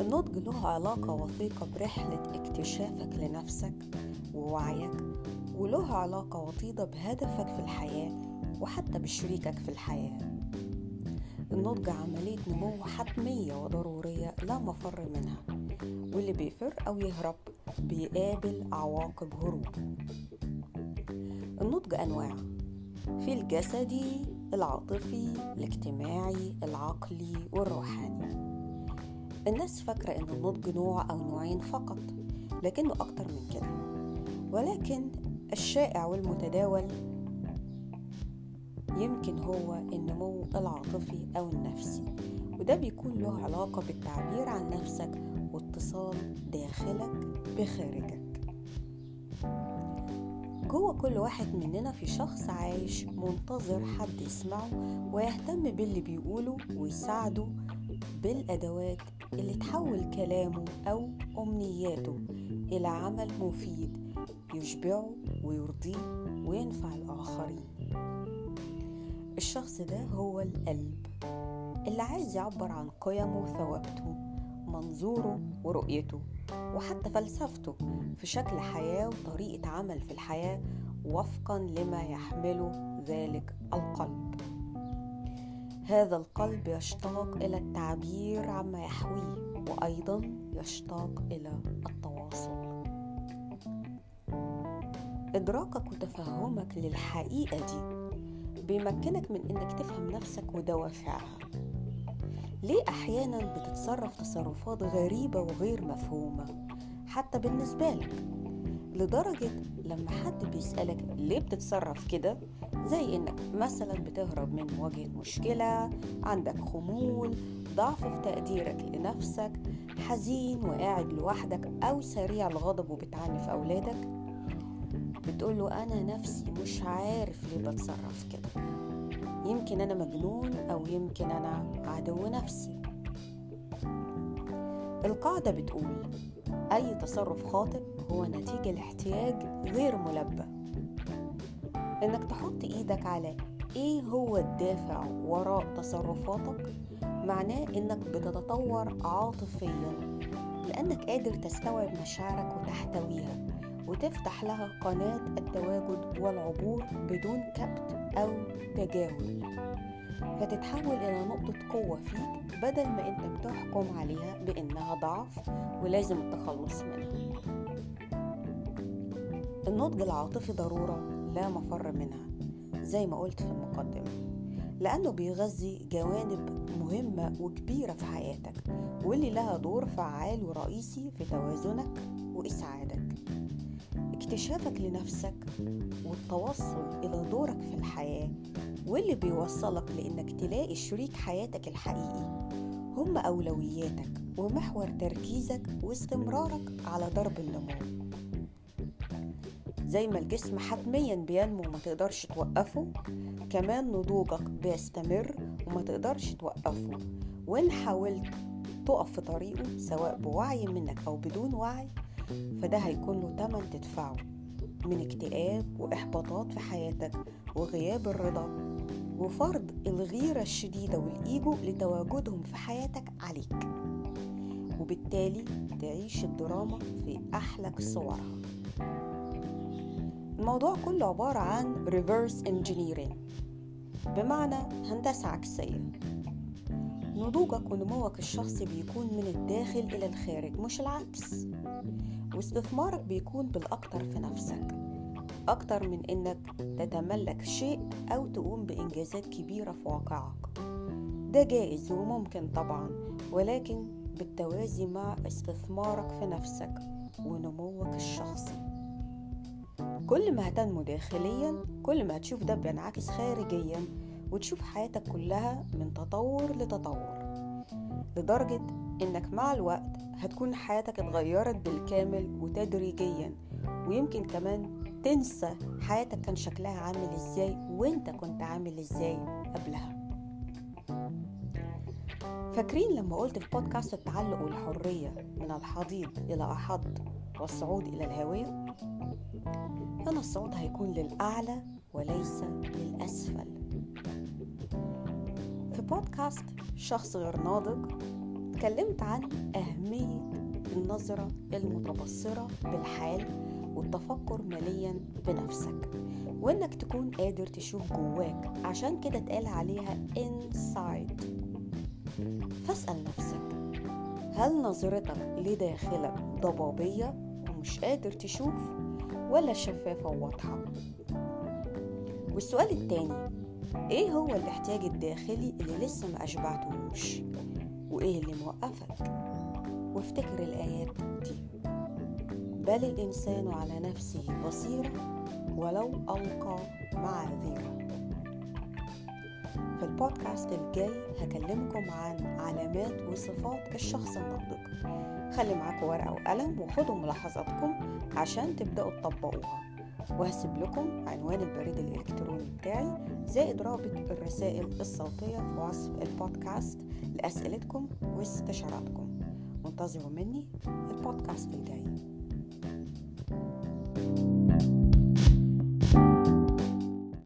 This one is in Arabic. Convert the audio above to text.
علاقة وثيقة برحلة اكتشافك لنفسك ووعيك وله علاقة وطيدة بهدفك في الحياة وحتى بشريكك في الحياة. النضج عملية نمو حتمية وضرورية لا مفر منها واللي بيفر أو يهرب بيقابل عواقب هروبه النضج أنواع في الجسدي العاطفي الاجتماعي العقلي والروحاني. الناس فاكرة إن النضج نوع أو نوعين فقط لكنه أكتر من كده. ولكن الشائع والمتداول يمكن هو النمو العاطفي أو النفسي وده بيكون له علاقة بالتعبير عن نفسك واتصال داخلك بخارجك. جوه كل واحد مننا في شخص عايش منتظر حد يسمعه ويهتم باللي بيقوله ويساعده بالأدوات اللي تحول كلامه أو أمنياته إلى عمل مفيد يشبعه ويرضيه وينفع الآخرين. الشخص ده هو القلب اللي عايز يعبر عن قيمه وثوابته منظوره ورؤيته وحتى فلسفته في شكل حياة وطريقة عمل في الحياة وفقا لما يحمله ذلك القلب. هذا القلب يشتاق إلى التعبير عما يحويه وأيضا يشتاق إلى التواصل. إدراكك وتفهمك للحقيقة دي بيمكنك من إنك تفهم نفسك ودوافعها. ليه أحيانا بتتصرف تصرفات غريبة وغير مفهومة حتى بالنسبة لك؟ لدرجة لما حد بيسألك ليه بتتصرف كده؟ زي إنك مثلا بتهرب من مواجهة مشكلة عندك خمول ضعف في تقديرك لنفسك حزين وقاعد لوحدك أو سريع الغضب وبتعني في اولادك بتقوله أنا نفسي مش عارف ليه بتصرف كده. يمكن أنا مجنون أو يمكن أنا عدو نفسي. القاعدة بتقول أي تصرف خاطئ هو نتيجة لاحتياج غير ملبى. إنك تحط إيدك على إيه هو الدافع وراء تصرفاتك معناه إنك بتتطور عاطفيا لأنك قادر تستوعب مشاعرك وتحتويها وتفتح لها قناة التواجد والعبور بدون كبت أو تجاهل. فتتحول إلى نقطة قوة فيك بدل ما أنت بتحكم عليها بأنها ضعف ولازم التخلص منها. النضج العاطفي ضرورة لا مفر منها زي ما قلت في المقدمة لأنه بيغذي جوانب مهمة وكبيرة في حياتك واللي لها دور فعال ورئيسي في توازنك وإسعادك. اكتشافك لنفسك والتوصل إلى دورك في الحياة واللي بيوصلك لإنك تلاقي شريك حياتك الحقيقي هم أولوياتك ومحور تركيزك واستمرارك على درب النمو. زي ما الجسم حتميا بينمو وما تقدرش توقفه كمان نضوجك بيستمر وما تقدرش توقفه. وإن حاولت تقف في طريقه سواء بوعي منك أو بدون وعي فده هيكون له تمن تدفعه من اكتئاب وإحباطات في حياتك وغياب الرضا وفرض الغيرة الشديدة والإيجو لتواجدهم في حياتك عليك. وبالتالي تعيش الدراما في أحلك صورها. الموضوع كله عبارة عن reverse engineering. بمعنى هندسة عكسية. نضوجك ونموك الشخصي بيكون من الداخل إلى الخارج مش العكس. واستثمارك بيكون بالأكتر في نفسك. أكتر من إنك تتملك شيء أو تقوم بإنجازات كبيرة في واقعك. ده جائز وممكن طبعا ولكن بالتوازي مع استثمارك في نفسك ونموك الشخصي. كل ما هتنمو داخليا كل ما هتشوف ده بينعكس خارجيا وتشوف حياتك كلها من تطور لتطور. لدرجة إنك مع الوقت هتكون حياتك اتغيرت بالكامل وتدريجيا. ويمكن كمان تنسى حياتك كان شكلها عامل إزاي وأنت كنت عامل إزاي قبلها. فاكرين لما قلت في بودكاست التعلق والحرية من الحضيض إلى أحض والصعود إلى الهاوية هنا الصعود هيكون للأعلى وليس للأسفل. في بودكاست شخص غير ناضج اتكلمت عن أهمية النظرة المتبصرة بالحال والتفكر مليا بنفسك وإنك تكون قادر تشوف جواك عشان كده اتقال عليها inside. فاسأل نفسك هل نظرتك لداخلك ضبابية ومش قادر تشوف ولا شفافة وواضحة؟ والسؤال التاني إيه هو الاحتياج الداخلي اللي لسه ما أشبعتهوش؟ وإيه اللي موقفك؟ وافتكر الآيات دي. بل الإنسان على نفسه بصيرة ولو ألقى معاذيره. في البودكاست الجاي هكلمكم عن علامات وصفات الشخص الناضج خلي معاكم ورقة وقلم وخدوا ملاحظاتكم عشان تبدأوا تطبقوها. وهسيب لكم عنوان البريد الإلكتروني بتاعي زائد رابط الرسائل الصوتية في وصف البودكاست لأسئلتكم واستشاراتكم. وانتظروا مني البودكاست الجاي.